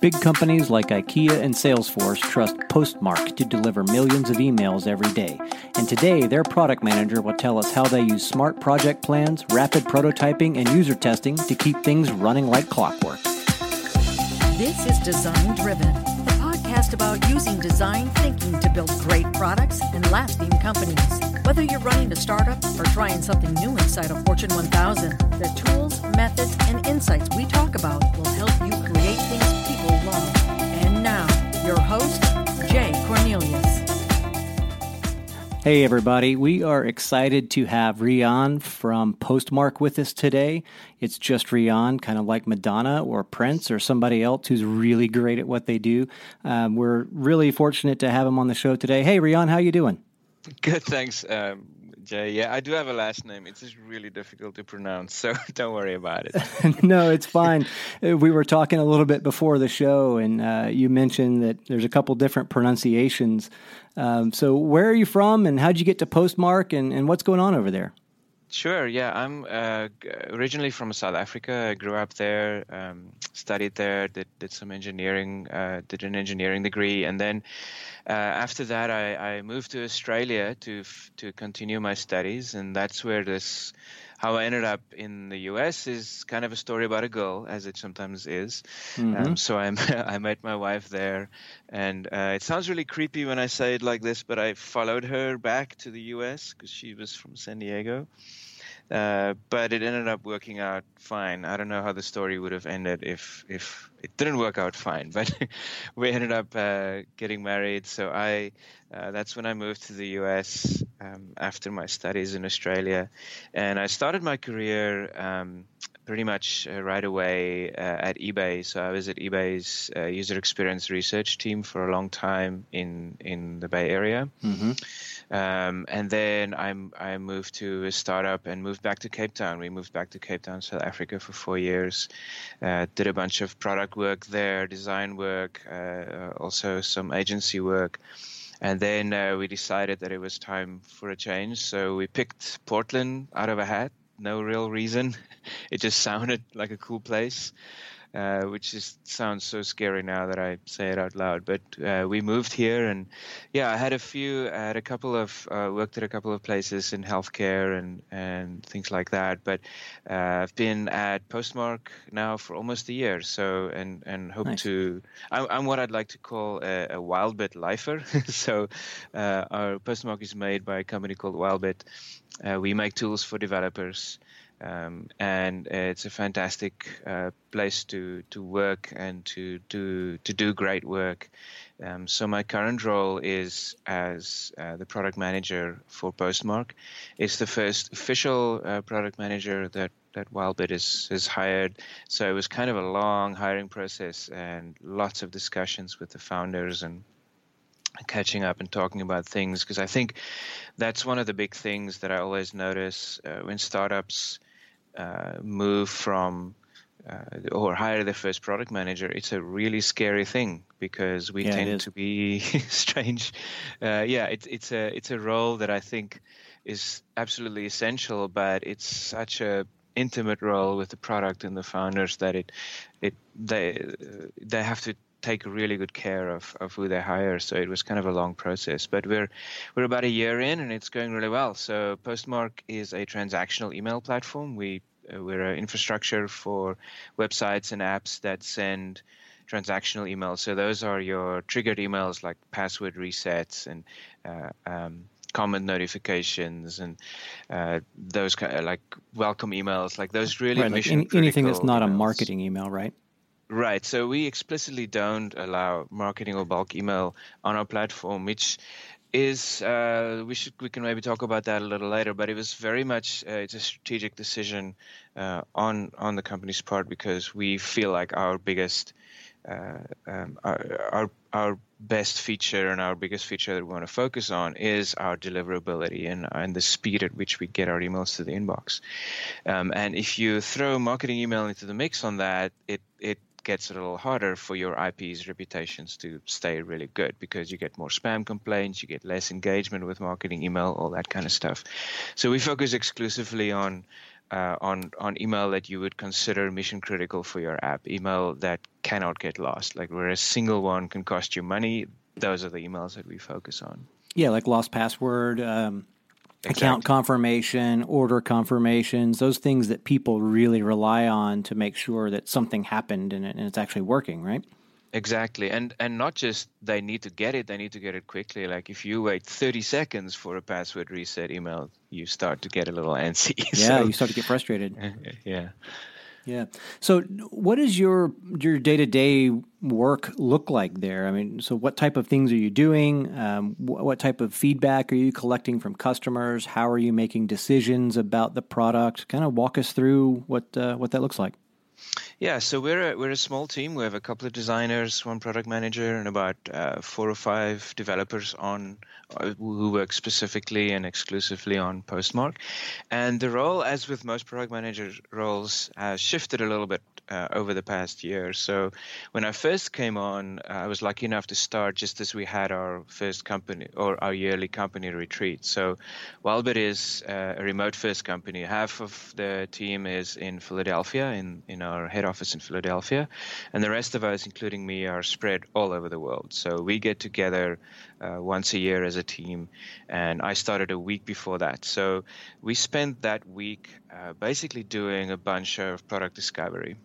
Big companies like IKEA and Salesforce trust Postmark to deliver millions of emails every day. And today, their product manager will tell us how they use smart project plans, rapid prototyping, and user testing to keep things running like clockwork. This is Design Driven, the podcast about using design thinking to build great products and lasting companies. Whether you're running a startup or trying something new inside a Fortune 1000, the tools, methods, and insights we talk about will help your host, Jay Cornelius. Hey, everybody. We are excited to have Rian from Postmark with us today. It's just Rian, kind of like Madonna or Prince or somebody else who's really great at what they do. Um, we're really fortunate to have him on the show today. Hey, Rian, how you doing? Good, thanks, um, Jay. Yeah, I do have a last name. It's just really difficult to pronounce, so don't worry about it. no, it's fine. Uh, we were talking a little bit before the show, and uh, you mentioned that there's a couple different pronunciations. Um, so, where are you from, and how'd you get to Postmark, and, and what's going on over there? Sure. Yeah, I'm uh, originally from South Africa. I grew up there, um, studied there, did did some engineering, uh, did an engineering degree, and then after that, I, I, moved to Australia to to continue my studies, and that's where this how I ended up in the U.S. is kind of a story about a girl, as it sometimes is. Mm-hmm. Um, so I I met my wife there, and uh, it sounds really creepy when I say it like this, but I followed her back to the U.S. because she was from San Diego. Uh, but it ended up working out fine. I don't know how the story would have ended if if it didn't work out fine. But we ended up uh, getting married. So I uh, that's when I moved to the U.S. Um, after my studies in Australia, and I started my career. Um, pretty much uh, right away uh, at eBay. So I was at eBay's user experience research team for a long time in in the Bay Area. Mm-hmm. Um, and then I, I moved to a startup and moved back to Cape Town. We moved back to Cape Town, South Africa for four years. Uh, did a bunch of product work there, design work, uh, also some agency work. And then uh, we decided that it was time for a change. So we picked Portland out of a hat. No real reason. It just sounded like a cool place. Uh, which just sounds so scary now that I say it out loud. But uh, we moved here, and yeah, I had a few, I had a couple of uh, worked at a couple of places in healthcare and and things like that. But uh, I've been at Postmark now for almost a year, so and and hope nice. to. I'm, I'm, what I'd like to call a, a Wildbit lifer. so uh, our Postmark is made by a company called Wildbit. we make tools for developers. Um, and it's a fantastic uh, place to, to work and to do to do great work. Um, so my current role is as uh, the product manager for Postmark. It's the first official uh, product manager that that Wildbit is has hired. So it was kind of a long hiring process and lots of discussions with the founders and catching up and talking about things because I think that's one of the big things that I always notice uh, when startups move from uh, or hire their first product manager, it's a really scary thing because we yeah, tend to be strange. Uh, yeah, it's it's a it's a role that I think is absolutely essential, but it's such a intimate role with the product and the founders that it it they they have to take really good care of, of who they hire. So it was kind of a long process, but we're we're about a year in and it's going really well. So Postmark is a transactional email platform. We uh, we're an infrastructure for websites and apps that send transactional emails. So those are your triggered emails like password resets and uh, um, comment notifications and uh, those kind of like welcome emails, like those really right, like anything that's not emails. a marketing email, right? Right. So we explicitly don't allow marketing or bulk email on our platform, which is uh, we should we can maybe talk about that a little later. But it was very much uh, it's a strategic decision uh, on on the company's part because we feel like our biggest uh, um, our, our, our best feature and our biggest feature that we want to focus on is our deliverability and, and the speed at which we get our emails to the inbox. Um, and if you throw marketing email into the mix on that, it it gets a little harder for your IP's reputations to stay really good because you get more spam complaints, you get less engagement with marketing email, all that kind of stuff. So we focus exclusively on uh, on on email that you would consider mission critical for your app, email that cannot get lost, like where a single one can cost you money. Those are the emails that we focus on. Yeah, like lost password, um, exactly. account confirmation, order confirmations, those things that people really rely on to make sure that something happened and, it, and it's actually working, right? Exactly, and and not just they need to get it; they need to get it quickly. Like if you wait 30 seconds for a password reset email, you start to get a little antsy. Yeah, so, you start to get frustrated. yeah. Yeah. So, what does your your day to day work look like there? I mean, so what type of things are you doing? Um, wh- what type of feedback are you collecting from customers? How are you making decisions about the product? Kind of walk us through what uh, what that looks like. Yeah, so we're a, we're a small team. We have a couple of designers, one product manager, and about uh, four or five developers on who work specifically and exclusively on Postmark. And the role, as with most product manager roles, has shifted a little bit uh, over the past year. So when I first came on, uh, I was lucky enough to start just as we had our first company or our yearly company retreat. So Wildbit is uh, a remote first company. Half of the team is in Philadelphia, in, in our head office in Philadelphia, and the rest of us, including me, are spread all over the world. So we get together uh, once a year as a team, and I started a week before that. So we spent that week uh, basically doing a bunch of product discovery.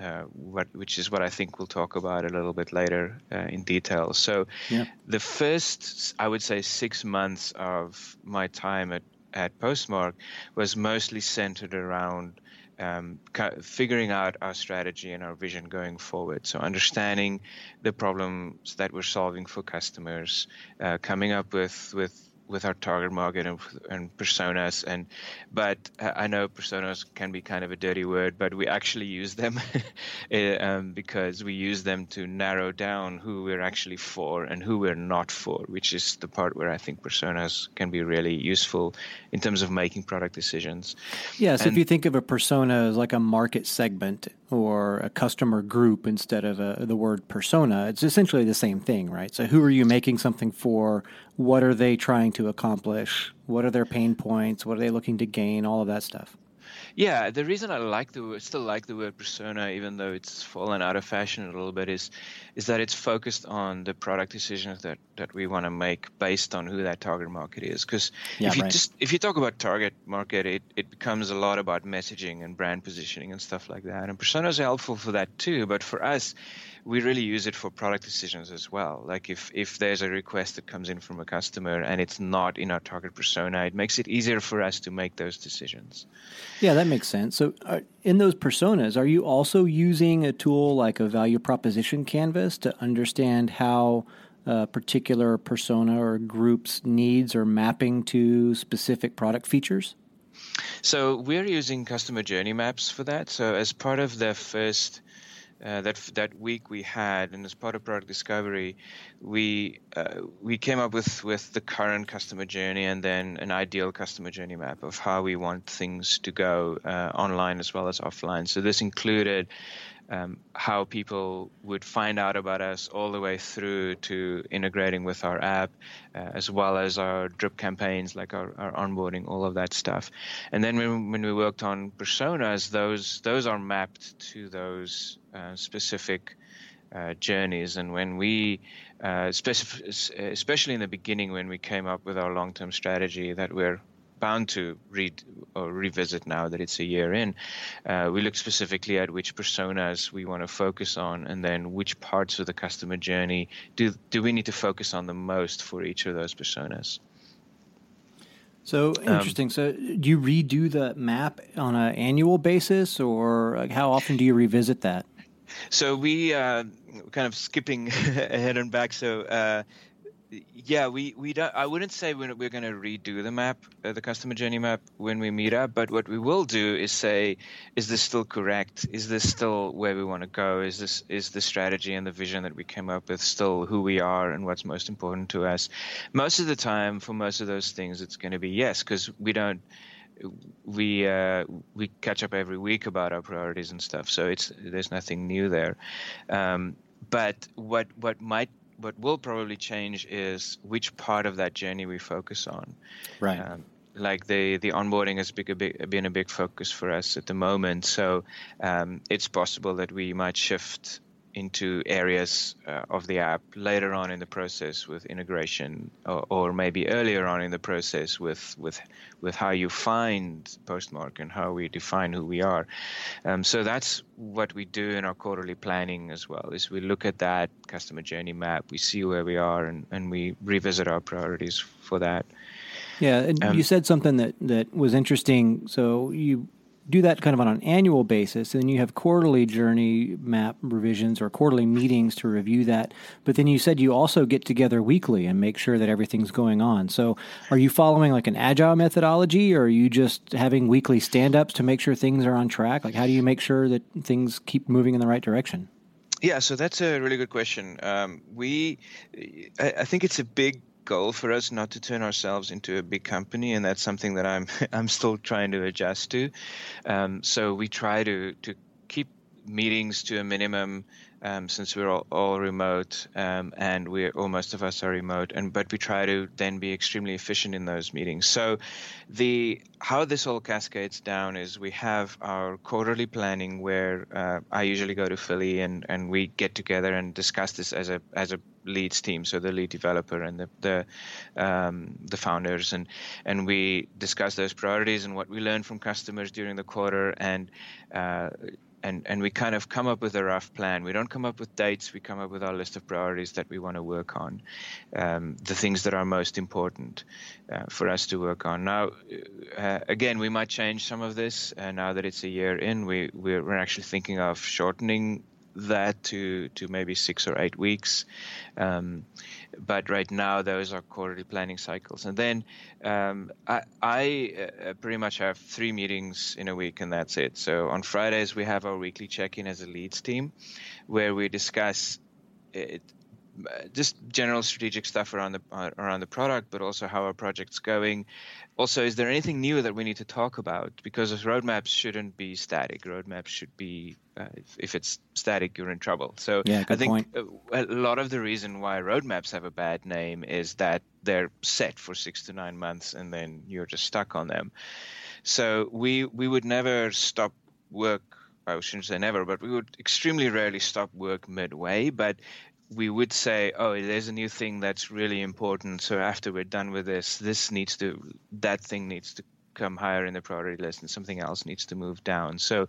Uh, what, which is what I think we'll talk about a little bit later uh, in detail. So, yeah. the first, I would say, six months of my time at, at Postmark was mostly centered around um, figuring out our strategy and our vision going forward. So understanding the problems that we're solving for customers, uh, coming up with with with our target market and, and personas and but I know personas can be kind of a dirty word but we actually use them eh, um, because we use them to narrow down who we're actually for and who we're not for which is the part where I think personas can be really useful in terms of making product decisions yeah so and, if you think of a persona as like a market segment or a customer group instead of a, the word persona, it's essentially the same thing, right? So, who are you making something for? What are they trying to accomplish? What are their pain points? What are they looking to gain? All of that stuff. Yeah, the reason I like the word, still like the word persona, even though it's fallen out of fashion a little bit, is is that it's focused on the product decisions that that we want to make based on who that target market is. Because yeah, if you right. just if you talk about target market, it it becomes a lot about messaging and brand positioning and stuff like that. And personas are helpful for that too, but for us, we really use it for product decisions as well. Like if if there's a request that comes in from a customer and it's not in our target persona, it makes it easier for us to make those decisions. Yeah, that makes sense. So, uh, in those personas, are you also using a tool like a value proposition canvas to understand how a particular persona or group's needs are mapping to specific product features? So, we're using customer journey maps for that. So, as part of the first uh, that that week we had, and as part of product discovery, we uh, we came up with with the current customer journey and then an ideal customer journey map of how we want things to go uh, online as well as offline. So this included um, how people would find out about us all the way through to integrating with our app, uh, as well as our drip campaigns, like our, our, onboarding, all of that stuff. And then when, when we worked on personas, those those are mapped to those uh, specific uh, journeys. And when we, uh, specif- especially in the beginning, when we came up with our long-term strategy that we're bound to read or revisit now that it's a year in. Uh, we look specifically at which personas we want to focus on, and then which parts of the customer journey do do we need to focus on the most for each of those personas. So um, interesting. Um, so do you redo the map on an annual basis, or how often do you revisit that? So we uh, kind of skipping ahead and back. So uh, yeah, we we don't, I wouldn't say we're, we're going to redo the map, uh, the customer journey map, when we meet up. But what we will do is say, is this still correct? Is this still where we want to go? Is this is the strategy and the vision that we came up with still who we are and what's most important to us? Most of the time, for most of those things, it's going to be yes, because we don't we uh, we catch up every week about our priorities and stuff. So it's there's nothing new there. Um, but what what might what will probably change is which part of that journey we focus on. Right. Um, like the the onboarding has been a big, been a big focus for us at the moment. So um, it's possible that we might shift into areas uh, of the app later on in the process with integration, or, or, maybe earlier on in the process with with with how you find Postmark and how we define who we are. Um, so that's what we do in our quarterly planning as well. Is we look at that customer journey map, we see where we are, and, and we revisit our priorities for that. Yeah, and um, you said something that that was interesting. So you do that kind of on an annual basis, and then you have quarterly journey map revisions or quarterly meetings to review that. But then you said you also get together weekly and make sure that everything's going on. So, are you following like an agile methodology, or are you just having weekly stand ups to make sure things are on track? Like, how do you make sure that things keep moving in the right direction? Yeah, so that's a really good question. Um, we, I, I think it's a big goal for us not to turn ourselves into a big company, and that's something that I'm I'm still trying to adjust to. Um, so we try to to keep meetings to a minimum um, since we're all, all remote um, and we or most of us are remote and but we try to then be extremely efficient in those meetings so the how this all cascades down is we have our quarterly planning where uh, I usually go to Philly and, and we get together and discuss this as a as a leads team so the lead developer and the the, um, the founders and and we discuss those priorities and what we learn from customers during the quarter and uh, and and we kind of come up with a rough plan. We don't come up with dates. We come up with our list of priorities that we want to work on, um, the things that are most important uh, for us to work on. Now, uh, again, we might change some of this uh, now that it's a year in. We we're, we're actually thinking of shortening that to to maybe six or eight weeks. Um, but right now, those are quarterly planning cycles. And then um, I, I uh, pretty much have three meetings in a week, and that's it. So on Fridays, we have our weekly check in as a leads team where we discuss it, just general strategic stuff around the uh, around the product, but also how our project's going. Also, is there anything new that we need to talk about? Because roadmaps shouldn't be static. Roadmaps should be, uh, if, if, it's static, you're in trouble. So yeah, I think point. a lot of the reason why roadmaps have a bad name is that they're set for six to nine months, and then you're just stuck on them. So we we would never stop work I shouldn't say never, but we would extremely rarely stop work midway. But we would say, oh, there's a new thing that's really important. So after we're done with this, this needs to, that thing needs to come higher in the priority list and something else needs to move down. So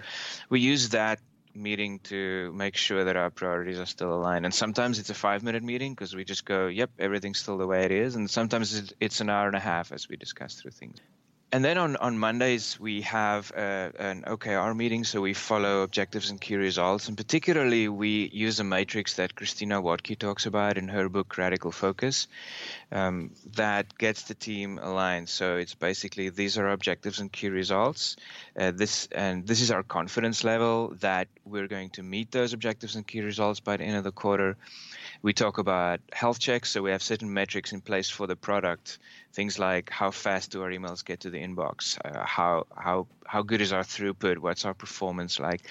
we use that meeting to make sure that our priorities are still aligned. And sometimes it's a five minute meeting because we just go, yep, everything's still the way it is. And sometimes it's an hour and a half as we discuss through things and then on, on Mondays, we have uh, an OKR meeting. So we follow objectives and key results. And particularly, we use a matrix that Christina Wodtke talks about in her book, Radical Focus, um, that gets the team aligned. So it's basically these are objectives and key results. Uh, this And this is our confidence level that we're going to meet those objectives and key results by the end of the quarter. We talk about health checks. So we have certain metrics in place for the product. Things like how fast do our emails get to the inbox, uh, how how how good is our throughput, what's our performance like,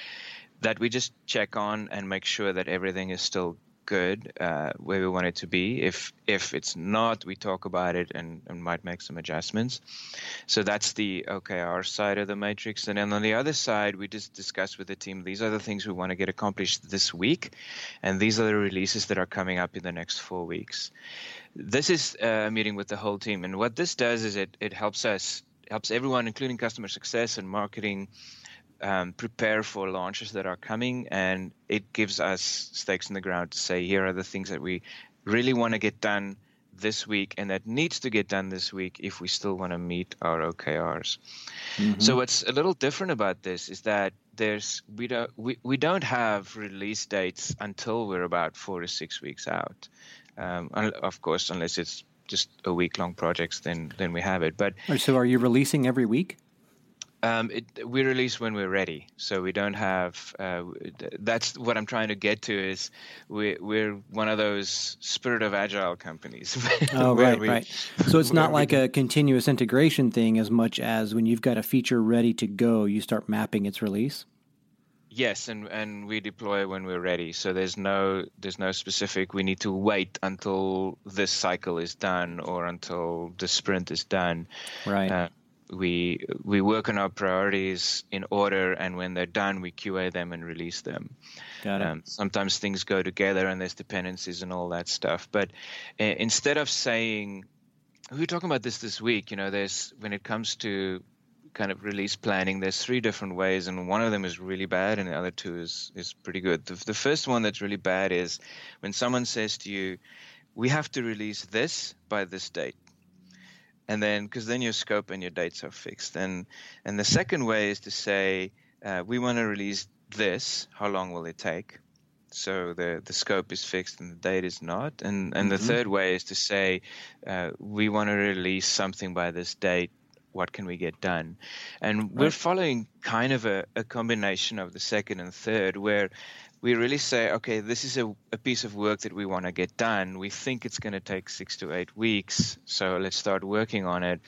that we just check on and make sure that everything is still good uh, where we want it to be. If if it's not, we talk about it and, and might make some adjustments. So that's the OKR side of the matrix. And then on the other side, we just discuss with the team these are the things we want to get accomplished this week, and these are the releases that are coming up in the next four weeks this is a meeting with the whole team, and what this does is it it helps us helps everyone, including customer success and marketing, um, prepare for launches that are coming, and it gives us stakes in the ground to say here are the things that we really want to get done this week and that needs to get done this week if we still want to meet our OKRs. Mm-hmm. So what's a little different about this is that there's we don't we, we don't have release dates until we're about four to six weeks out. Um, of course, unless it's just a week long projects, then then we have it. But so, are you releasing every week? Um, it, we release when we're ready, so we don't have. Uh, that's what I'm trying to get to. Is we, we're one of those spirit of agile companies. oh right, we, right. So it's not like we, a continuous integration thing as much as when you've got a feature ready to go, you start mapping its release. Yes, and, and we deploy when we're ready. So there's no there's no specific. We need to wait until this cycle is done or until the sprint is done. Right. Uh, we we work on our priorities in order, and when they're done, we QA them and release them. Got it. Um, sometimes things go together, and there's dependencies and all that stuff. But uh, instead of saying, we were talking about this this week. You know, there's when it comes to kind of release planning, there's three different ways, and one of them is really bad, and the other two is is pretty good. The, the first one that's really bad is when someone says to you, "We have to release this by this date." And then because then your scope and your dates are fixed. And and the second way is to say uh, we want to release this. How long will it take? So the the scope is fixed and the date is not. And and mm-hmm. the third way is to say uh, we want to release something by this date. What can we get done? And right. we're following kind of a, a combination of the second and third, where we really say, okay, this is a, a piece of work that we want to get done. We think it's going to take six to eight weeks, so let's start working on it.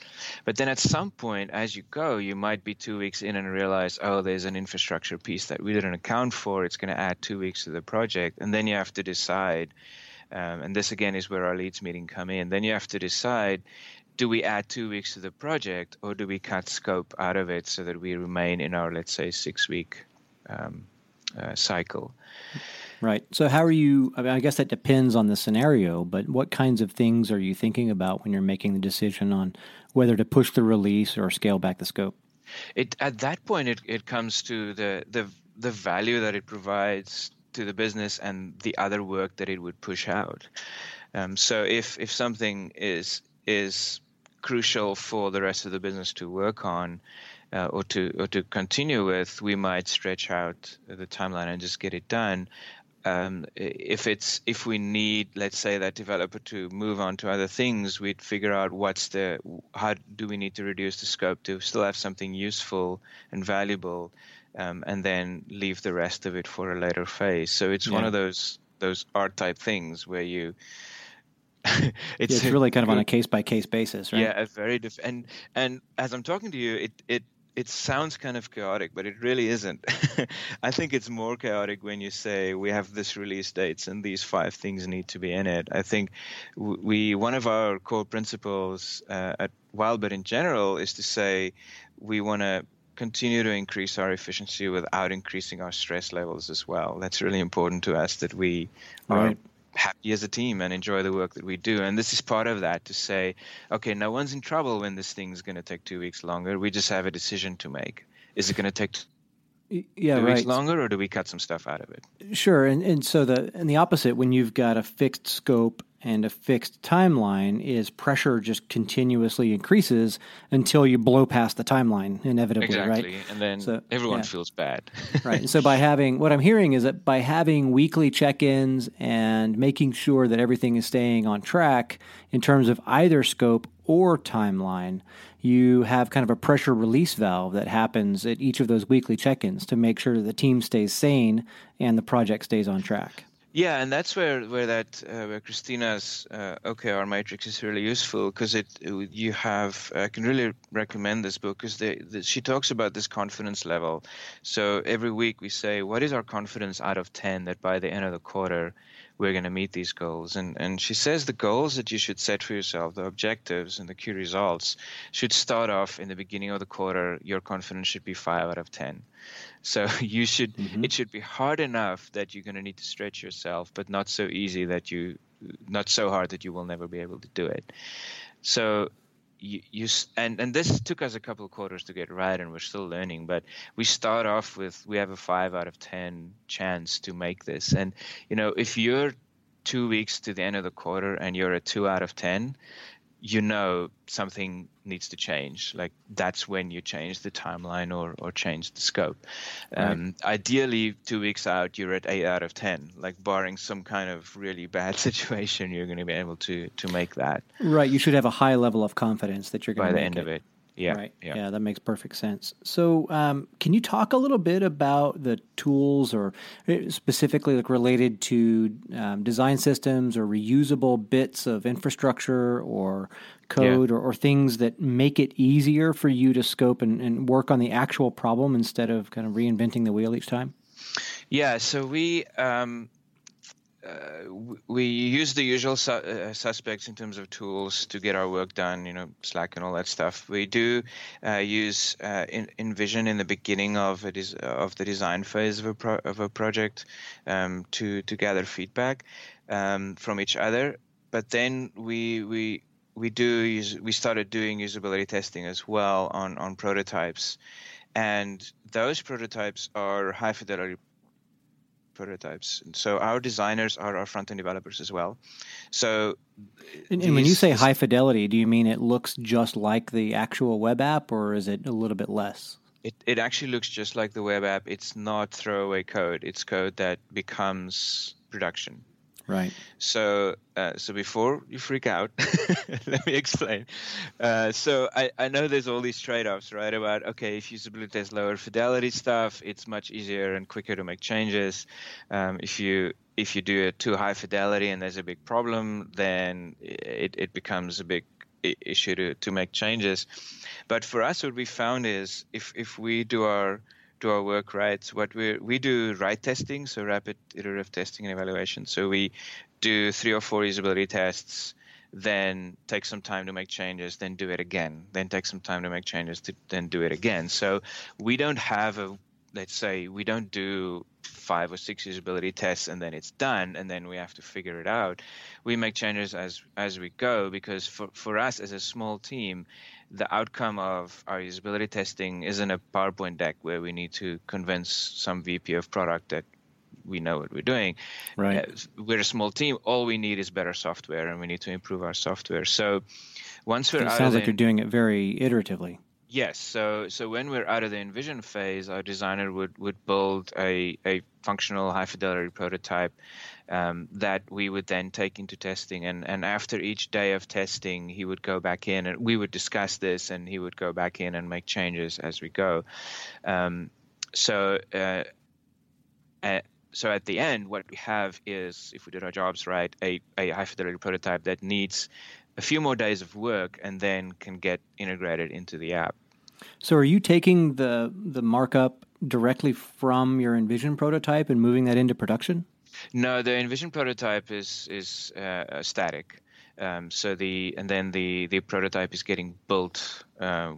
But then at some point, as you go, you might be two weeks in and realize, oh, there's an infrastructure piece that we didn't account for. It's going to add two weeks to the project. And then you have to decide, um, and this again is where our leads meeting come in. Then you have to decide do we add two weeks to the project or do we cut scope out of it so that we remain in our, let's say, six week um, uh, cycle. Right. So, how are you? I, mean, I guess that depends on the scenario, but what kinds of things are you thinking about when you're making the decision on whether to push the release or scale back the scope? It at that point it, it comes to the, the the value that it provides to the business and the other work that it would push out. Um, so if if something is is crucial for the rest of the business to work on, uh, or to or to continue with, we might stretch out the timeline and just get it done. Um, if it's if we need, let's say, that developer to move on to other things, we'd figure out what's the how do we need to reduce the scope to still have something useful and valuable, um, and then leave the rest of it for a later phase. So it's yeah. one of those those art type things where you it's, it's really kind of on a case by case basis, right? Yeah, a very diff- and and as I'm talking to you, it it it sounds kind of chaotic, but it really isn't. I think it's more chaotic when you say we have this release dates and these five things need to be in it. I think we one of our core principles uh, at Wildbit in general is to say we want to continue to increase our efficiency without increasing our stress levels as well. That's really important to us that we right. are happy as a team and enjoy the work that we do. And this is part of that to say, okay, no one's in trouble when this thing's going to take two weeks longer. We just have a decision to make. Is it going to take yeah, two right. weeks longer, or do we cut some stuff out of it? Sure, and and so the and the opposite when you've got a fixed scope and a fixed timeline is pressure just continuously increases until you blow past the timeline inevitably, exactly. right? And then so, everyone yeah. feels bad. right. And so by having what I'm hearing is that by having weekly check-ins and making sure that everything is staying on track in terms of either scope or timeline, you have kind of a pressure release valve that happens at each of those weekly check-ins to make sure that the team stays sane and the project stays on track. Yeah, and that's where where that uh, where Christina's uh, OKR matrix is really useful because it, you have I can really recommend this book because she talks about this confidence level. So every week we say what is our confidence out of ten that by the end of the quarter we're going to meet these goals. And and she says the goals that you should set for yourself, the objectives and the key results, should start off in the beginning of the quarter. Your confidence should be five out of ten. So you should mm-hmm. it should be hard enough that you're going to need to stretch yourself, but not so easy that you not so hard that you will never be able to do it. So you, you and and this took us a couple of quarters to get right, and we're still learning. But we start off with we have a five out of ten chance to make this, and you know if you're two weeks to the end of the quarter and you're a two out of ten, you know something needs to change. Like that's when you change the timeline or, or change the scope. Um, right. Ideally, two weeks out, you're at eight out of ten. Like barring some kind of really bad situation, you're going to be able to to make that. Right. You should have a high level of confidence that you're going to by the end it. of it. Yeah, right. Yeah. yeah, that makes perfect sense. So, um, can you talk a little bit about the tools, or uh, specifically like related to um, design systems or reusable bits of infrastructure or code, yeah. or, or, things that make it easier for you to scope and, and work on the actual problem instead of kind of reinventing the wheel each time? Yeah. So we. Um, uh, we use the usual su- uh, suspects in terms of tools to get our work done, you know, Slack and all that stuff. We do uh, use uh, in, InVision in the beginning of des- of the design phase of a pro- of a project um, to to gather feedback um, from each other. But then we we we do use, we started doing usability testing as well on on prototypes, and those prototypes are high fidelity prototypes. And so our designers are our front end developers as well. So, and, and when you say high fidelity, do you mean it looks just like the actual web app, or is it a little bit less? It it actually looks just like the web app. It's not throwaway code. It's code that becomes production. Right. So, uh, so before you freak out, let me explain. Uh, so I, I know there's all these trade-offs, right? About okay, if usability has lower fidelity stuff, it's much easier and quicker to make changes. Um, if you if you do it too high fidelity and there's a big problem, then it, it becomes a big issue to, to make changes. But for us, what we found is if if we do our do our work right. What we we do RITE testing, so rapid iterative testing and evaluation. So we do three or four usability tests, then take some time to make changes, then do it again, then take some time to make changes, to, then do it again. So we don't have a let's say we don't do five or six usability tests and then it's done and then we have to figure it out we make changes as as we go because for for us as a small team the outcome of our usability testing isn't a PowerPoint deck where we need to convince some VP of product that we know what we're doing. Right. Uh, we're a small team. All we need is better software, and we need to improve our software. So once we're it out sounds like the, you're doing it very iteratively. Yes. So so when we're out of the InVision phase, our designer would would build a a functional high fidelity prototype um, that we would then take into testing. And, and after each day of testing, he would go back in and we would discuss this and he would go back in and make changes as we go. Um, so, uh, uh, so at the end, what we have is, if we did our jobs right, a, a high fidelity prototype that needs a few more days of work and then can get integrated into the app. So, are you taking the the markup directly from your InVision prototype and moving that into production? No, the InVision prototype is is uh, static. Um, so the and then the the prototype is getting built uh,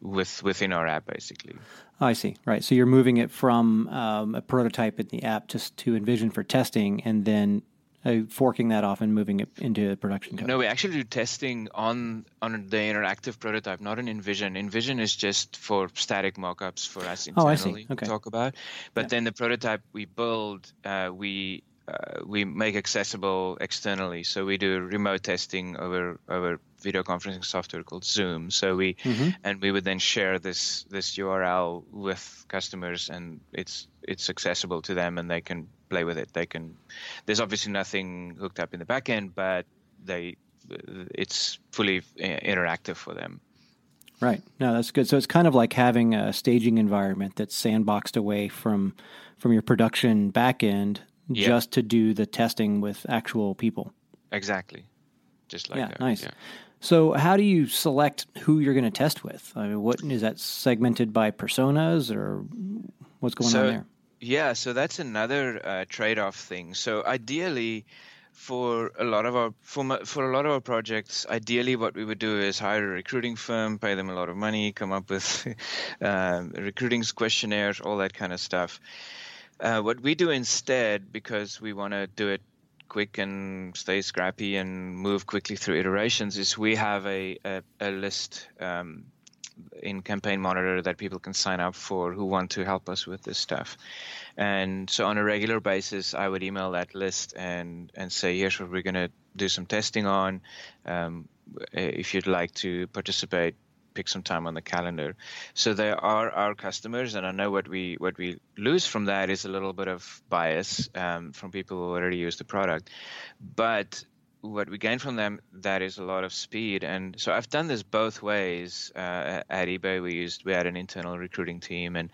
with within our app basically. Oh, I see. Right. So you're moving it from um, a prototype in the app just to InVision for testing, and then uh, forking that off and moving it into production code. No, we actually do testing on on the interactive prototype, not in InVision. InVision is just for static mockups for us internally oh, okay. to talk about. But yeah. then the prototype we build, uh, we uh, we make accessible externally. So we do remote testing over over video conferencing software called Zoom. So we mm-hmm. and we would then share this this URL with customers, and it's it's accessible to them, and they can play with it. They can. There's obviously nothing hooked up in the backend, but they it's fully interactive for them. Right. No, that's good. So it's kind of like having a staging environment that's sandboxed away from from your production backend yeah. just to do the testing with actual people. Exactly. Just like yeah, that. nice. Yeah. So, how do you select who you're going to test with? I mean, what is that segmented by personas, or what's going so, on there? Yeah, so that's another uh, trade-off thing. So, ideally, for a lot of our for, for a lot of our projects, ideally, what we would do is hire a recruiting firm, pay them a lot of money, come up with um, recruiting questionnaires, all that kind of stuff. Uh, what we do instead, because we want to do it quick and stay scrappy and move quickly through iterations is we have a, a, a list um, in campaign monitor that people can sign up for who want to help us with this stuff. And so on a regular basis i would email that list and and say here's what we're going to do some testing on. Um, if you'd like to participate pick some time on the calendar. So they are our customers, and I know what we what we lose from that is a little bit of bias um, from people who already use the product, but what we gain from them that is a lot of speed and so i've done this both ways uh, at ebay we used we had an internal recruiting team and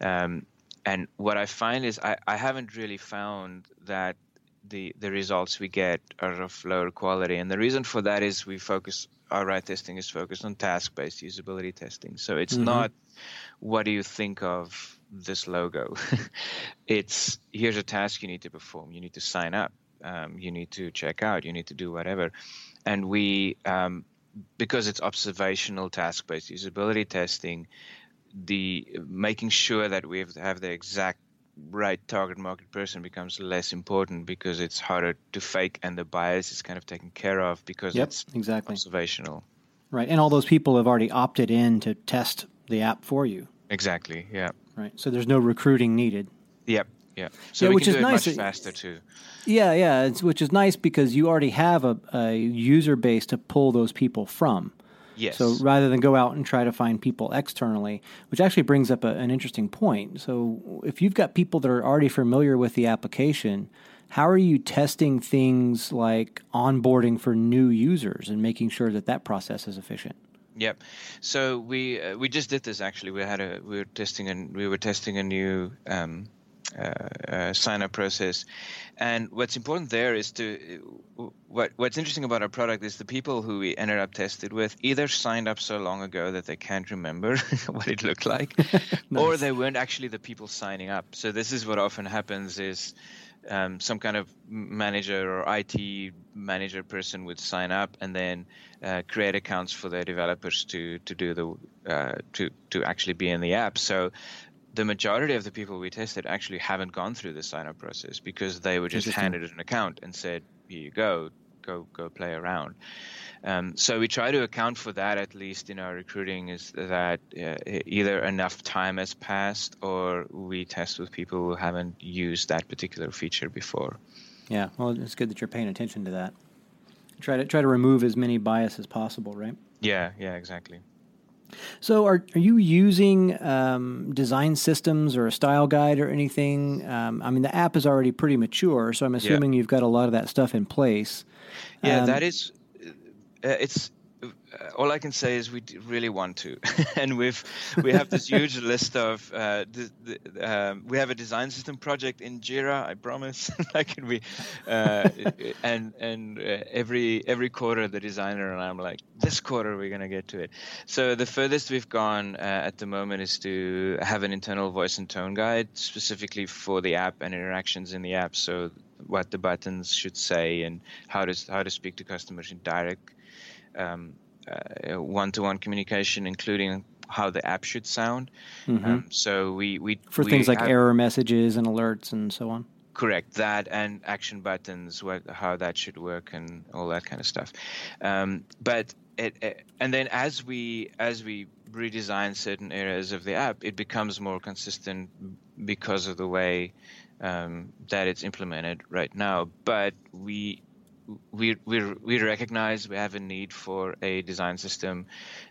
um, and what i find is I, I haven't really found that the the results we get are of lower quality and the reason for that is we focus our RITE testing is focused on task-based usability testing. So it's Mhm. not what do you think of this logo. it's here's a task you need to perform. You need to sign up. Um, you need to check out. You need to do whatever. And we, um, because it's observational task-based usability testing, the making sure that we have, have the exact right target market person becomes less important because it's harder to fake and the bias is kind of taken care of because Yep, it's exactly. observational. Right. And all those people have already opted in to test the app for you. Exactly. Yeah. Right. So there's no recruiting needed. Yep. Yeah. So Yeah, we which is do it nice. much faster too. Yeah, yeah, it's, which is nice because you already have a, a user base to pull those people from. Yes. So rather than go out and try to find people externally, which actually brings up a, an interesting point. So if you've got people that are already familiar with the application, how are you testing things like onboarding for new users and making sure that that process is efficient? Yep. So we uh, we just did this actually. We had a we were testing and we were testing a new um, uh, uh, sign up process, and what's important there is to what what's interesting about our product is the people who we ended up tested with either signed up so long ago that they can't remember what it looked like, or they weren't actually the people signing up. So this is what often happens is. Um, some kind of manager or IT manager person would sign up and then uh, create accounts for their developers to to do the uh, to to actually be in the app. So the majority of the people we tested actually haven't gone through the sign up process because they were just handed an account and said, "Here you go, go go play around." Um, so we try to account for that at least in our recruiting is that uh, either enough time has passed or we test with people who haven't used that particular feature before. Yeah, well, it's good that you're paying attention to that. Try to try to remove as many bias as possible, right? Yeah, yeah, exactly. So, are are you using um, design systems or a style guide or anything? Um, I mean, the app is already pretty mature, so I'm assuming you've got a lot of that stuff in place. Yeah, Um, that is. Uh, it's all I can say is we d- really want to, and we've we have this huge list of. Uh, the, the, um, we have a design system project in Jira. I promise. like we, uh, and and uh, every every quarter the designer and I'm like, this quarter we're gonna get to it. So the furthest we've gone uh, at the moment is to have an internal voice and tone guide specifically for the app and interactions in the app. So what the buttons should say and how to how to speak to customers in direct um, uh, one-to-one communication, including how the app should sound. Mhm. Um, so we we for we things like have- error messages and alerts and so on. correct that and action buttons, what how that should work and all that kind of stuff. Um, but it, it, and then as we as we redesign certain areas of the app, it becomes more consistent because of the way um, that it's implemented right now. But we we we we recognize we have a need for a design system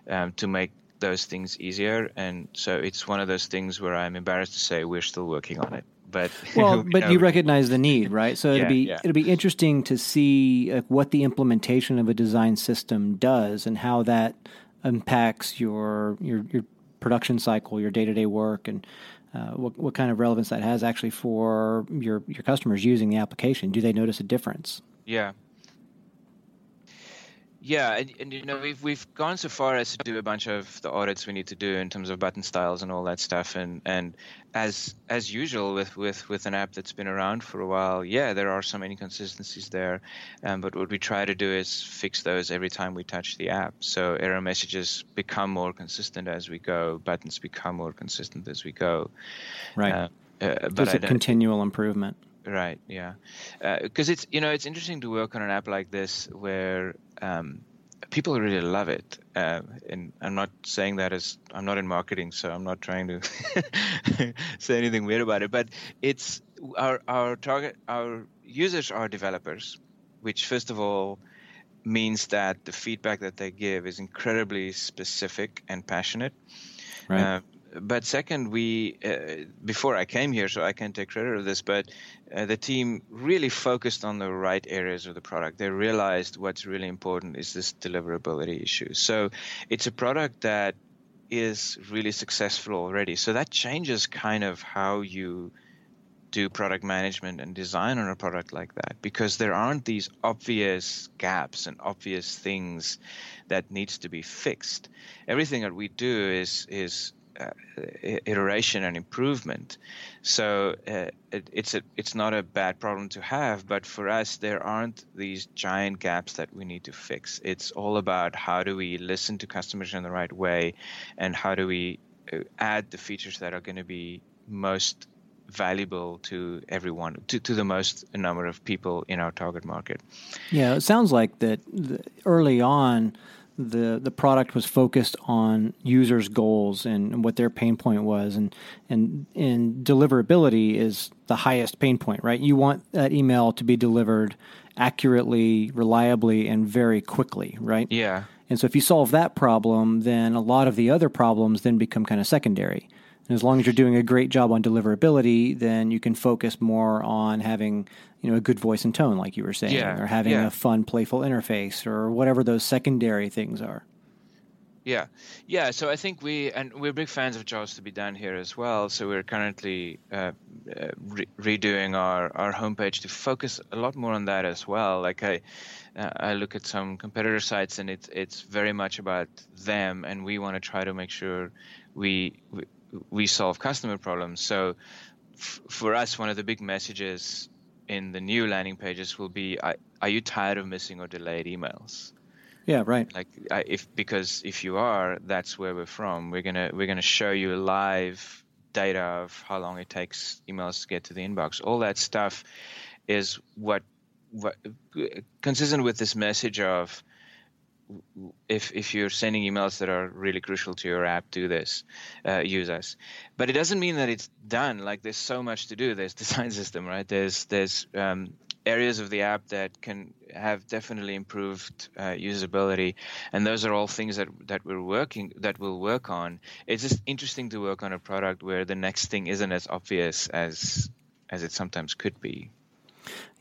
um, to make those things easier, and so it's one of those things where I'm embarrassed to say we're still working on it. But Well, we but know- you recognize the need, right? So it'd Yeah, be yeah. it'll be interesting to see like, what the implementation of a design system does and how that impacts your your your production cycle, your day to day work, and uh, what what kind of relevance that has actually for your your customers using the application. Do they notice a difference? Yeah. Yeah, and, and you know we've we've gone so far as to do a bunch of the audits we need to do in terms of button styles and all that stuff, and and as as usual with with with an app that's been around for a while, yeah, there are some inconsistencies there, um, but what we try to do is fix those every time we touch the app. So error messages become more consistent as we go, buttons become more consistent as we go. Right. Uh, uh, but There's a continual improvement. Right. Yeah. Because it's you know it's interesting to work on an app like this where um, people really love it. Uh, and I'm not saying that as I'm not in marketing, so I'm not trying to say anything weird about it. But it's our our target our users are developers, which first of all means that the feedback that they give is incredibly specific and passionate. Right. Uh, but second, we uh, before I came here, so I can take credit of this, but uh, the team really focused on the right areas of the product. They realized what's really important is this deliverability issue. So it's a product that is really successful already. So that changes kind of how you do product management and design on a product like that because there aren't these obvious gaps and obvious things that needs to be fixed. Everything that we do is is uh, iteration and improvement. So uh, it, it's a it's not a bad problem to have, but for us there aren't these giant gaps that we need to fix. It's all about how do we listen to customers in the right way, and how do we uh, add the features that are going to be most valuable to everyone, to, to the most number of people in our target market. Yeah, it sounds like that early on, the the product was focused on users' goals and, and, what their pain point was, and and and deliverability is the highest pain point, right? You want that email to be delivered accurately, reliably, and very quickly, right? Yeah. And so if you solve that problem, then a lot of the other problems then become kind of secondary. And as long as you're doing a great job on deliverability, then you can focus more on having you know a good voice and tone, like you were saying, yeah, or having yeah. a fun, playful interface, or whatever those secondary things are. Yeah, yeah. So I think we and we're big fans of jobs to be done here as well. So we're currently uh, uh, re- redoing our our homepage to focus a lot more on that as well. Like I, uh, I look at some competitor sites and it's it's very much about them, and we want to try to make sure we, we we solve customer problems. So f- for us, one of the big messages in the new landing pages will be: Are you tired of missing or delayed emails? Yeah, right. Like I, if because if you are, that's where we're from. We're gonna we're gonna show you live data of how long it takes emails to get to the inbox. All that stuff is what what consistent with this message of if if you're sending emails that are really crucial to your app, do this, uh, use us. But it doesn't mean that it's done. Like there's so much to do. There's design system, right? There's there's um, areas of the app that can have definitely improved uh, usability, and those are all things that that we're working that we'll work on. It's just interesting to work on a product where the next thing isn't as obvious as as it sometimes could be.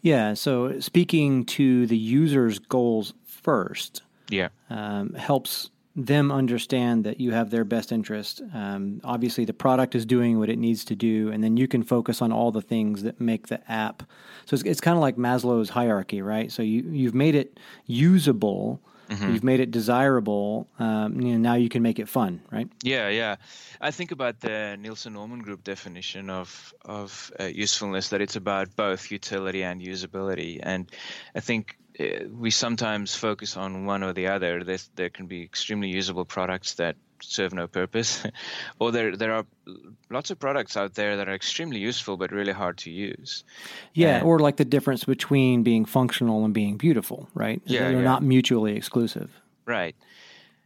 Yeah. So speaking to the user's goals first yeah, um, helps them understand that you have their best interest. Um, obviously, the product is doing what it needs to do, and then you can focus on all the things that make the app. So it's, it's kind of like Maslow's hierarchy, right? So you you've made it usable. Mm-hmm. You've made it desirable. Um, you know, now you can make it fun, right? Yeah, yeah. I think about the Nielsen Norman Group definition of of uh, usefulness that it's about both utility and usability, and I think we sometimes focus on one or the other. There's, there can be extremely usable products that serve no purpose, or there there are lots of products out there that are extremely useful but really hard to use. Yeah, and, or like the difference between being functional and being beautiful, right? Yeah, they're yeah. not mutually exclusive. Right.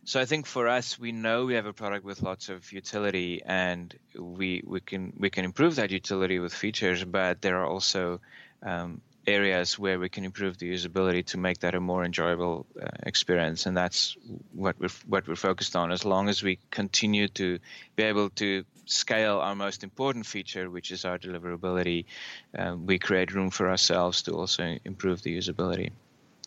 So I think for us, we know we have a product with lots of utility, and we we can we can improve that utility with features, but there are also um, areas where we can improve the usability to make that a more enjoyable uh, experience and that's what we're what we're focused on. As long as we continue to be able to scale our most important feature which is our deliverability uh, we create room for ourselves to also improve the usability.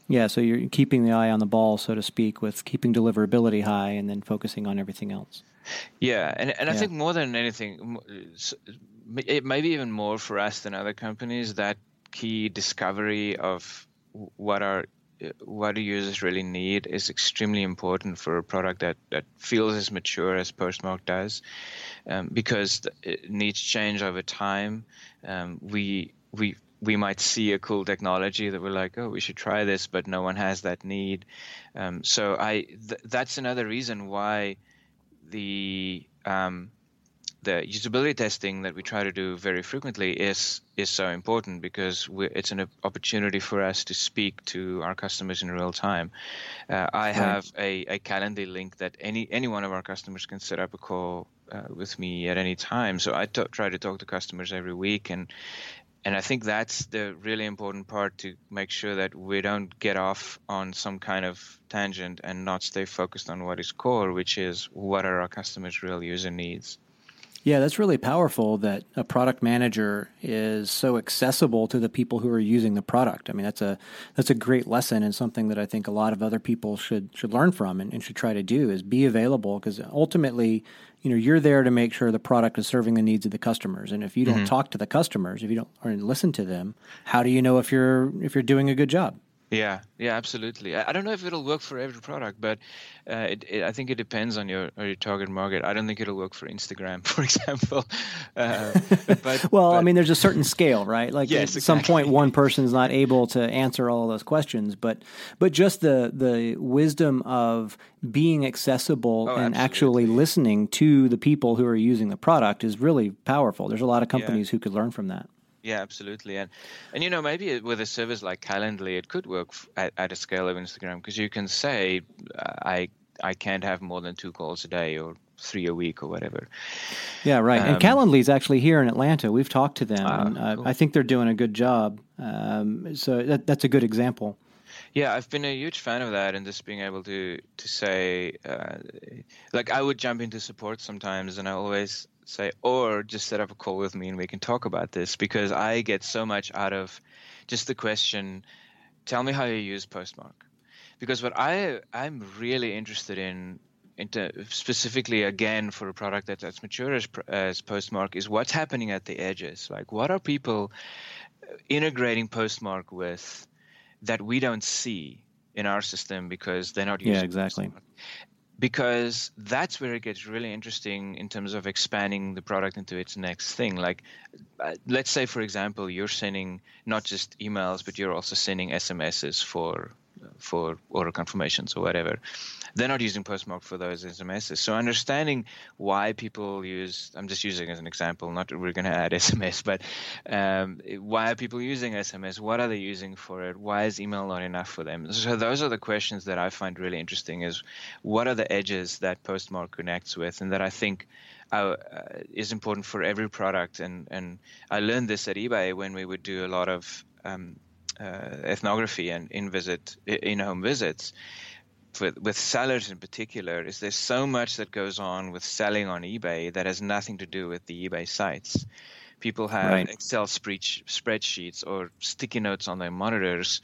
Yeah so you're keeping the eye on the ball so to speak with keeping deliverability high and then focusing on everything else. Yeah and, and yeah. i think more than anything maybe even more for us than other companies that key discovery of what are what do users really need is extremely important for a product that, that feels as mature as Postmark does, um, because it needs change over time. Um, we we we might see a cool technology that we're like, oh, we should try this, but no one has that need. Um, so I th- that's another reason why the um, the usability testing that we try to do very frequently is is so important because it's an opportunity for us to speak to our customers in real time. Uh, I right. have a, a Calendly link that any any one of our customers can set up a call uh, with me at any time. So I t- try to talk to customers every week and. And I think that's the really important part to make sure that we don't get off on some kind of tangent and not stay focused on what is core, which is what are our customers' real user needs. Yeah, that's really powerful that a product manager is so accessible to the people who are using the product. I mean, that's a that's a great lesson and something that I think a lot of other people should should learn from and, and should try to do is be available because ultimately, you know, you're there to make sure the product is serving the needs of the customers. And if you don't mm-hmm. talk to the customers, if you don't or listen to them, how do you know if you're if you're doing a good job? Yeah, yeah, absolutely. I, I don't know if it'll work for every product, but uh, it, it, I think it depends on your your target market. I don't think it'll work for Instagram, for example. Uh, but, well, but, I mean, there's a certain scale, right? Like yes, at exactly. some point, one person is not able to answer all those questions, but but just the the wisdom of being accessible oh, and absolutely. actually listening to the people who are using the product is really powerful. There's a lot of companies yeah. who could learn from that. Yeah, absolutely, and and you know maybe with a service like Calendly, it could work at, at a scale of Instagram because you can say I I can't have more than two calls a day or three a week or whatever. Yeah, right. Um, and Calendly is actually here in Atlanta. We've talked to them. Uh, and, uh, cool. I think they're doing a good job. Um, so that, that's a good example. Yeah, I've been a huge fan of that and just being able to to say, uh, like, I would jump into support sometimes, and I always say, or just set up a call with me and we can talk about this because I get so much out of just the question, tell me how you use Postmark. Because what I I'm really interested in, into specifically again for a product that's as mature as, as Postmark is what's happening at the edges. Like what are people uh, integrating Postmark with that we don't see in our system because they're not using yeah exactly Postmark because that's where it gets really interesting in terms of expanding the product into its next thing. Like, uh, let's say, for example, you're sending not just emails, but you're also sending SMSs for for order confirmations or whatever. They're not using Postmark for those SMSs. So understanding why people use, I'm just using as an example, not we're going to add SMS, but um, why are people using SMS? What are they using for it? Why is email not enough for them? So those are the questions that I find really interesting is what are the edges that Postmark connects with and that I think uh, is important for every product. And, and I learned this at eBay when we would do a lot of um, uh, Uh, ethnography and in visit in home visits with, with sellers in particular is there's so much that goes on with selling on eBay that has nothing to do with the eBay sites. People have right. Excel spreadsheets or sticky notes on their monitors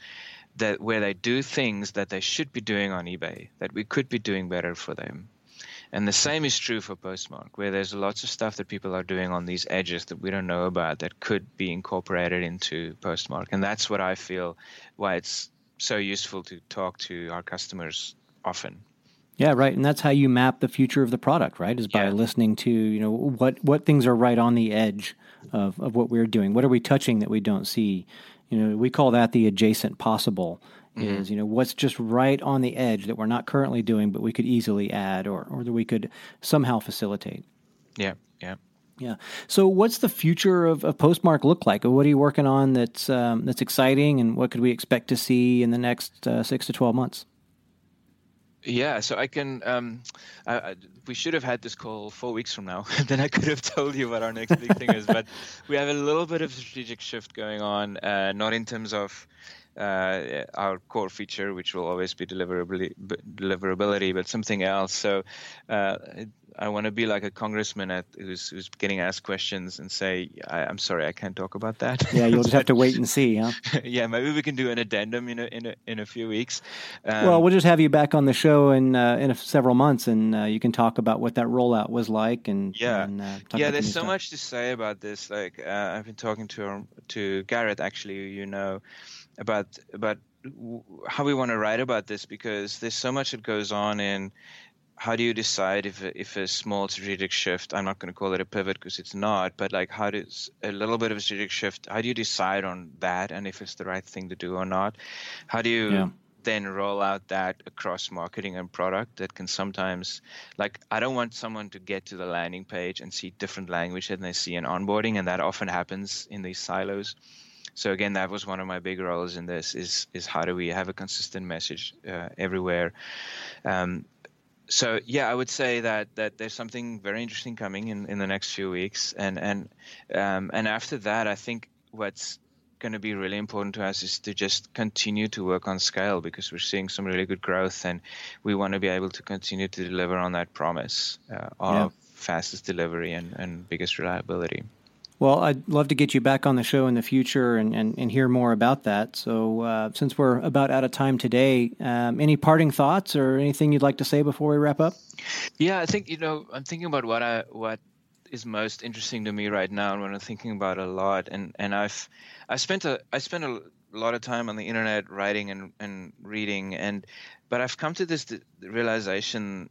that where they do things that they should be doing on eBay that we could be doing better for them. And the same is true for Postmark, where there's lots of stuff that people are doing on these edges that we don't know about that could be incorporated into Postmark. And that's what I feel why it's so useful to talk to our customers often. Yeah, right. And that's how you map the future of the product, right? Is by yeah. listening to, you know, what what things are right on the edge of, of what we're doing. What are we touching that we don't see? You know, we call that the adjacent possible mm-hmm. is you know what's just right on the edge that we're not currently doing but we could easily add or or that we could somehow facilitate yeah yeah yeah. So, what's the future of, of Postmark look like? What are you working on that's um, that's exciting, and what could we expect to see in the next uh, six to twelve months? Yeah, so I can. Um, I, I, we should have had this call four weeks from now. then I could have told you what our next big thing is. But we have a little bit of strategic shift going on, uh, not in terms of uh, our core feature, which will always be deliverability, deliverability but something else. So uh, I want to be like a congressman at, who's who's getting asked questions and say, I, am sorry, I can't talk about that." Yeah, you'll just have to wait and see, huh? yeah, maybe we can do an addendum in a in a, in a few weeks. Um, well, we'll just have you back on the show in uh, in a, several months, and uh, you can talk about what that rollout was like. And yeah, and, uh, yeah, there's so stuff. much to say about this. Like uh, I've been talking to to Garrett, actually, you know about about how we want to write about this because there's so much that goes on in how do you decide if if a small strategic shift i'm not going to call it a pivot because it's not but like how does a little bit of a strategic shift how do you decide on that and if it's the right thing to do or not how do you yeah. then roll out that across marketing and product that can sometimes like i don't want someone to get to the landing page and see different language than they see in onboarding and that often happens in these silos so again, that was one of my big roles in this: is is how do we have a consistent message uh, everywhere. Um, so yeah, I would say that that there's something very interesting coming in, in the next few weeks, and and um, and after that, I think what's going to be really important to us is to just continue to work on scale because we're seeing some really good growth, and we want to be able to continue to deliver on that promise uh, of fastest delivery and, and biggest reliability. Well, I'd love to get you back on the show in the future and, and, and hear more about that. So, uh, since we're about out of time today, um, any parting thoughts or anything you'd like to say before we wrap up? Yeah, I think you know I'm thinking about what I what is most interesting to me right now, and what I'm thinking about a lot. And and I've I spent a I spent a lot of time on the internet writing and and reading, and but I've come to this realization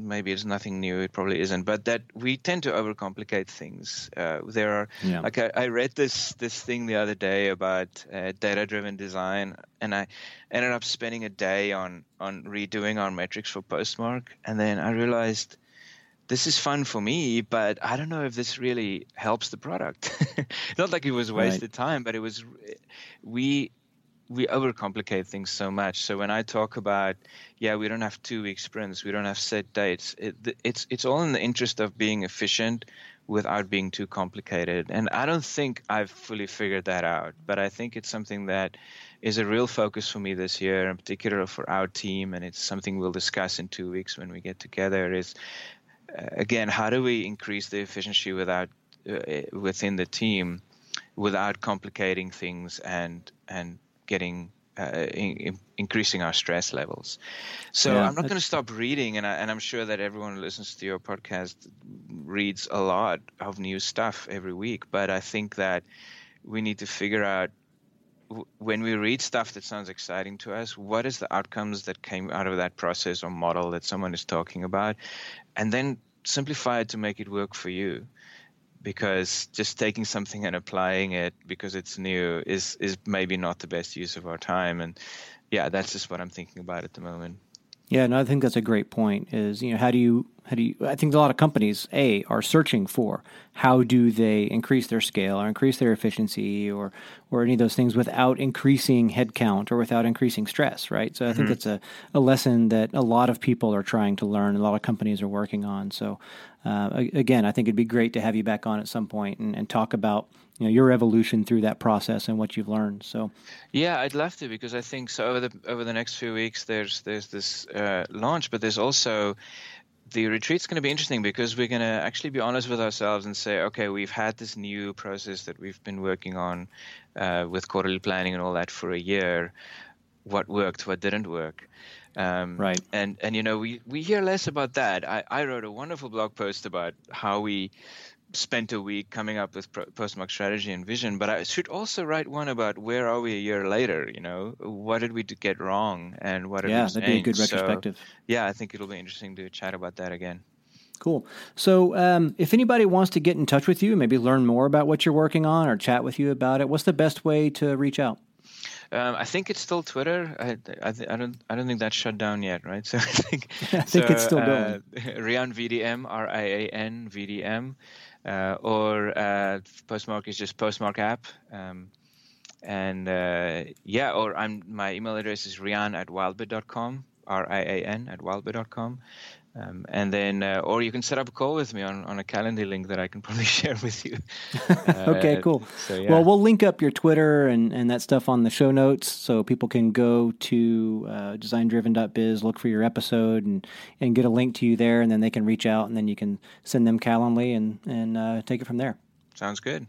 maybe it's nothing new. It probably isn't, but that we tend to overcomplicate things. Uh, there are yeah. like I, I, read this this thing the other day about uh, data driven design, and I ended up spending a day on on redoing our metrics for Postmark, and then I realized this is fun for me, but I don't know if this really helps the product. Not like it was wasted right. time, but it was we we overcomplicate things so much. So when I talk about, yeah, we don't have two week sprints, we don't have set dates. It, it's it's all in the interest of being efficient without being too complicated. And I don't think I've fully figured that out, but I think it's something that is a real focus for me this year, in particular for our team. And it's something we'll discuss in two weeks when we get together. Is uh, again, how do we increase the efficiency without uh, within the team? without complicating things and and getting uh, in, increasing our stress levels. So yeah, I'm not going to stop reading, and, I, and I'm sure that everyone who listens to your podcast reads a lot of new stuff every week. But I think that we need to figure out when we read stuff that sounds exciting to us, what is the outcomes that came out of that process or model that someone is talking about, and then simplify it to make it work for you because just taking something and applying it because it's new is is maybe not the best use of our time. And yeah that's just what i'm thinking about at the moment. Yeah no i think that's a great point is you know how do you how do you i think a lot of companies a are searching for how do they increase their scale or increase their efficiency or or any of those things without increasing headcount or without increasing stress right? So i mm-hmm. think it's a, a lesson that a lot of people are trying to learn a lot of companies are working on. So uh, again i think it'd be great to have you back on at some point and, and talk about you know your evolution through that process and what you've learned. So, yeah, I'd love to because I think so over the over the next few weeks there's there's this uh, launch, but there's also the retreat's going to be interesting because we're going to actually be honest with ourselves and say, okay, we've had this new process that we've been working on uh, with quarterly planning and all that for a year. What worked, what didn't work. Um, right. And and you know we we hear less about that. I, I wrote a wonderful blog post about how we spent a week coming up with postmark strategy and vision, but I should also write one about where are we a year later? You know, what did we get wrong and what yeah, that'd be a good retrospective. So, yeah, I think it'll be interesting to chat about that again. Cool. So, um, if anybody wants to get in touch with you, maybe learn more about what you're working on or chat with you about it, what's the best way to reach out? Um, I think it's still Twitter. I, I, th- I, don't I don't think that's shut down yet, right? So I think I think so, it's still going. Uh, Rian VDM R I A N VDM uh, or uh, Postmark is just Postmark app. Um, and uh, yeah, or I'm my email address is rian at wildbit.com, R I A N at wildbit.com. Um, and then, uh, or you can set up a call with me on, on a Calendly link that I can probably share with you. okay, uh, cool. So, yeah. Well, we'll link up your Twitter and, and that stuff on the show notes so people can go to uh, designdriven.biz, look for your episode, and, and get a link to you there. And then they can reach out and then you can send them Calendly and, and uh, take it from there. Sounds good.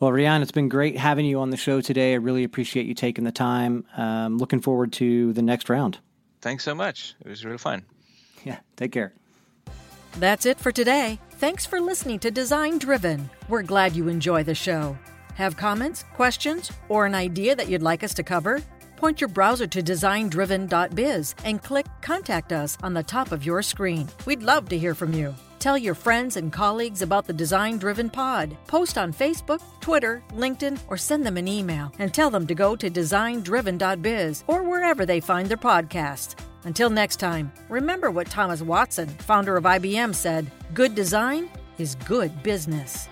Well, Rian, it's been great having you on the show today. I really appreciate you taking the time. Um, looking forward to the next round. Thanks so much. It was really fun. Yeah, take care. That's it for today. Thanks for listening to Design Driven. We're glad you enjoy the show. Have comments, questions, or an idea that you'd like us to cover? Point your browser to designdriven.biz and click Contact Us on the top of your screen. We'd love to hear from you. Tell your friends and colleagues about the Design Driven Pod. Post on Facebook, Twitter, LinkedIn, or send them an email and tell them to go to designdriven.biz or wherever they find their podcasts. Until next time, remember what Thomas Watson, founder of IBM, said good design is good business.